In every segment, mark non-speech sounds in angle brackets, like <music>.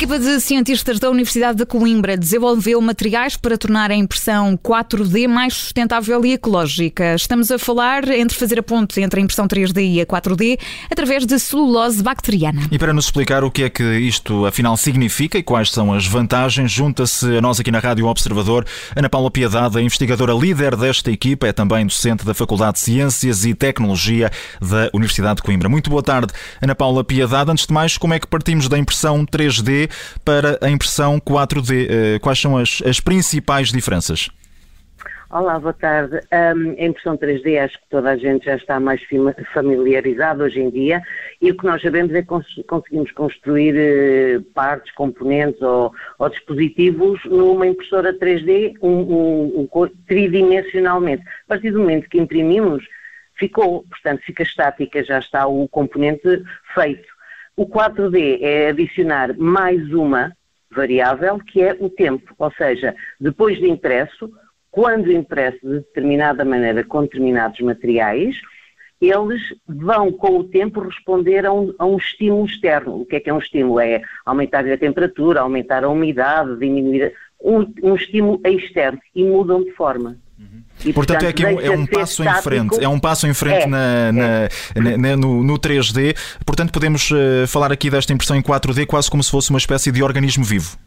equipa de cientistas da Universidade de Coimbra desenvolveu materiais para tornar a impressão 4D mais sustentável e ecológica. Estamos a falar entre fazer a ponte entre a impressão 3D e a 4D através de celulose bacteriana. E para nos explicar o que é que isto afinal significa e quais são as vantagens, junta-se a nós aqui na Rádio Observador Ana Paula Piedade, a investigadora líder desta equipa, é também docente da Faculdade de Ciências e Tecnologia da Universidade de Coimbra. Muito boa tarde, Ana Paula Piedade. Antes de mais, como é que partimos da impressão 3D para a impressão 4D. Eh, quais são as, as principais diferenças? Olá, boa tarde. Um, a impressão 3D acho que toda a gente já está mais familiarizada hoje em dia e o que nós sabemos é que cons conseguimos construir uh, partes, componentes ou, ou, dispositivos numa impressora 3D um, um, um, tridimensionalmente. A partir do momento que imprimimos, ficou, portanto, fica estática, já está o componente feito. O 4D é adicionar mais uma variável, que é o tempo, ou seja, depois de impresso, quando impresso de determinada maneira com determinados materiais, eles vão com o tempo responder a um, a um, estímulo externo. O que é que é um estímulo? É aumentar a temperatura, aumentar a umidade, diminuir um, um estímulo externo e mudam de forma. E, portanto, é que é um, é um passo em frente, é um passo em frente é, na, na, é. na, no, no, 3D. Portanto, podemos uh, falar aqui desta impressão em 4D quase como se fosse uma espécie de organismo vivo.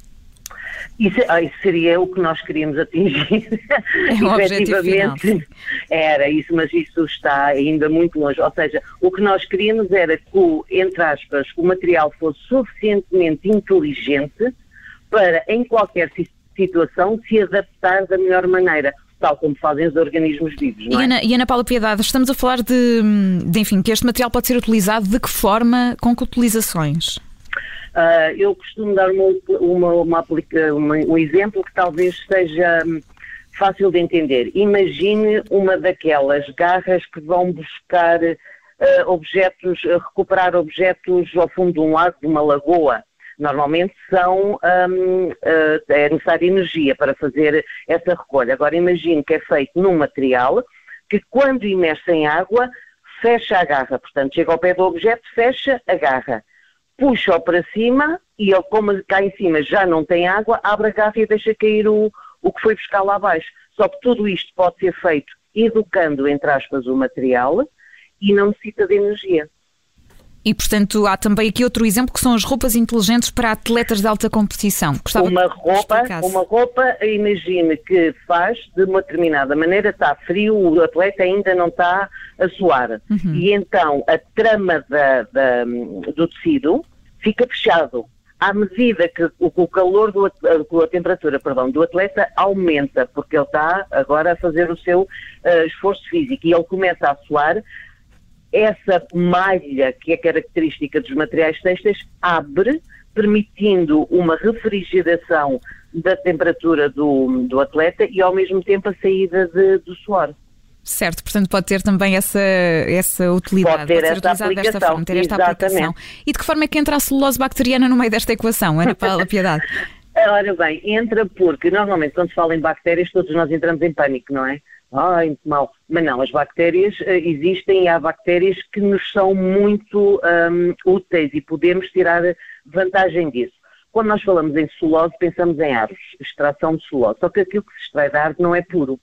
Isso, ah, isso, seria o que nós queríamos atingir. <laughs> É Efetivamente era isso, mas isso está ainda muito longe. Ou seja, o que nós queríamos era que, o, entre aspas, o material fosse suficientemente inteligente para, em qualquer situação, se adaptar da melhor maneira tal como fazem os organismos vivos. Não é? e, Ana, e Ana Paula Piedade, estamos a falar de, de, enfim, que este material pode ser utilizado de que forma, com que utilizações? Uh, eu costumo dar uma, uma, uma, uma, um exemplo que talvez seja hum, fácil de entender. Imagine uma daquelas garras que vão buscar uh, objetos, recuperar objetos ao fundo de um lago, de uma lagoa normalmente são, um, uh, é necessária energia para fazer essa recolha. Agora imagine que é feito num material que quando imerso em água fecha a garra, portanto chega ao pé do objeto, fecha a garra, puxa-o para cima e ele como cá em cima já não tem água, abre a garra e deixa cair o, o que foi buscar lá abaixo. Só que tudo isto pode ser feito educando, entre aspas, o material e não necessita de energia. E, portanto, há também aqui outro exemplo que são as roupas inteligentes para atletas de alta competição. Gostava uma roupa, uma roupa, imagine que faz de uma determinada maneira, está frio, o atleta ainda não está a suar. Uhum. E então a trama da, da, do tecido fica fechado. À medida que o, calor, do, a temperatura perdão, do atleta aumenta, porque ele está agora a fazer o seu uh, esforço físico e ele começa a suar, essa malha que é característica dos materiais têxteis abre, permitindo uma refrigeração da temperatura do, do atleta e ao mesmo tempo a saída de, do suor. Certo, portanto pode ter também essa, essa utilidade, pode, ter pode ser utilizado desta forma, ter esta exatamente. aplicação. E de que forma é que entra a celulose bacteriana no meio desta equação, Ana Paula Piedade? <laughs> Ora bem, entra porque normalmente quando se fala em bactérias todos nós entramos em pânico, não é? Ai, muito mal. Mas não, as bactérias uh, existem e há bactérias que nos são muito um, úteis e podemos tirar vantagem disso. Quando nós falamos em celulose, pensamos em árvores, extração de celulose. Só que aquilo que se extrai da árvore não é puro.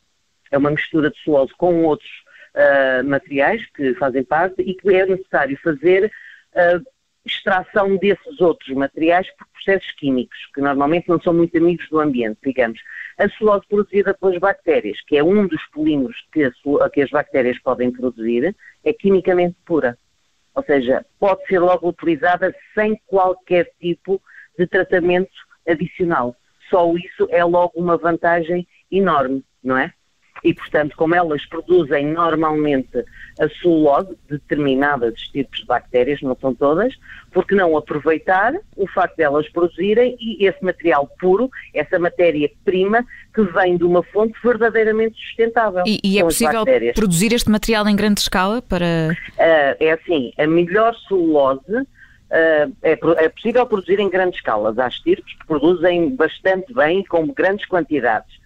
É uma mistura de celulose com outros uh, materiais que fazem parte e que é necessário fazer uh, extração desses outros materiais por processos químicos, que normalmente não são muito amigos do ambiente, digamos. A celulose produzida pelas bactérias, que é um dos polímeros que, que as bactérias podem produzir, é quimicamente pura. Ou seja, pode ser logo utilizada sem qualquer tipo de tratamento adicional. Só isso é logo uma vantagem enorme, não é? E, portanto, como elas produzem normalmente a celulose, determinadas tipos de bactérias, não são todas, porque não aproveitar o facto de elas produzirem e esse material puro, essa matéria-prima que vem de uma fonte verdadeiramente sustentável. E, e é possível produzir este material em grande escala para... Uh, é assim, a melhor celulose Uh, é, é, possível produzir em grandes escalas. Há estirpes que produzem bastante bem, com grandes quantidades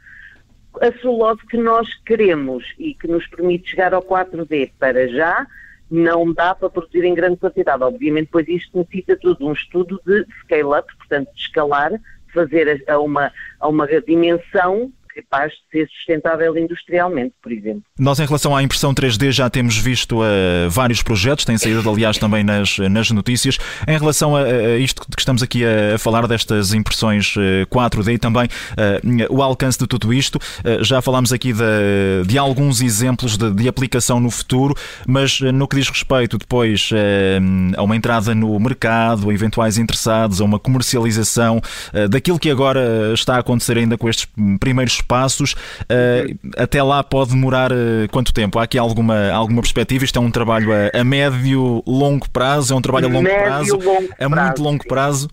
a celulose que nós queremos e que nos permite chegar ao 4D para já, não dá para produzir em grande quantidade. Obviamente, pois isto necessita tudo, um estudo de scale-up, portanto, de escalar, fazer a, uma, a uma dimensão capaz de ser sustentável industrialmente, por exemplo. Nós, em relação à impressão 3D, já temos visto uh, vários projetos, têm saído, aliás, também nas, nas notícias. Em relação a, a isto que estamos aqui a, falar, destas impressões uh, eh, 4D e também uh, o alcance de tudo isto, já falámos aqui de, de alguns exemplos de, de, aplicação no futuro, mas no que diz respeito depois a uma entrada no mercado, a eventuais interessados, a uma comercialização daquilo que agora está a acontecer ainda com estes primeiros passos. Uh, até lá pode demorar uh, quanto tempo? Há aqui alguma, alguma perspectiva? Isto é um trabalho a, a médio, longo prazo? É um trabalho a longo médio, prazo? Longo a muito longo sim. prazo?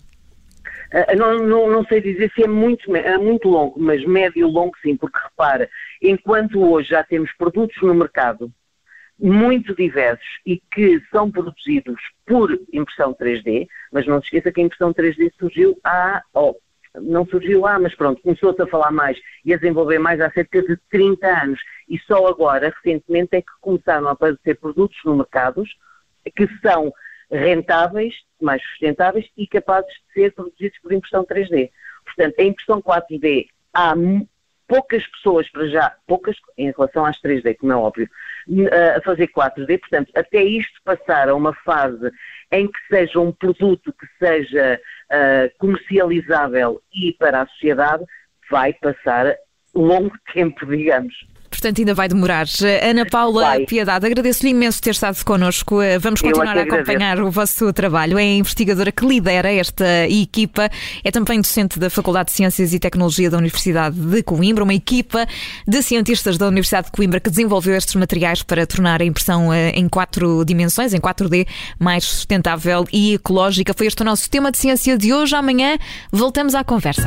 Uh, não, não, não, sei dizer se é muito, é muito longo, mas médio longo sim, porque repara, enquanto hoje já temos produtos no mercado muito diversos e que são produzidos por impressão 3D, mas não se esqueça que a impressão 3D surgiu há, oh, não surgiu lá, mas pronto, começou-se a falar mais e a desenvolver mais há cerca de 30 anos. E só agora, recentemente, é que começaram a aparecer produtos no mercado que são rentáveis, mais sustentáveis e capazes de ser produzidos por impressão 3D. Portanto, a impressão 4D há poucas pessoas para já, poucas em relação às 3D, como é óbvio, a fazer 4D, portanto, até isto passar a uma fase em que seja um produto que seja uh, comercializável e para a sociedade, vai passar longo <laughs> tempo, digamos. Portanto, ainda vai demorar. Ana Paula vai. Piedade, agradeço-lhe imenso ter estado connosco. Vamos continuar a acompanhar o vosso trabalho. É a investigadora que lidera esta equipa. É também docente da Faculdade de Ciências e Tecnologia da Universidade de Coimbra, uma equipa de cientistas da Universidade de Coimbra que desenvolveu estes materiais para tornar a impressão eh, em quatro dimensões, em 4D, mais sustentável e ecológica. Foi este o nosso tema de ciência de hoje. Amanhã voltamos à conversa.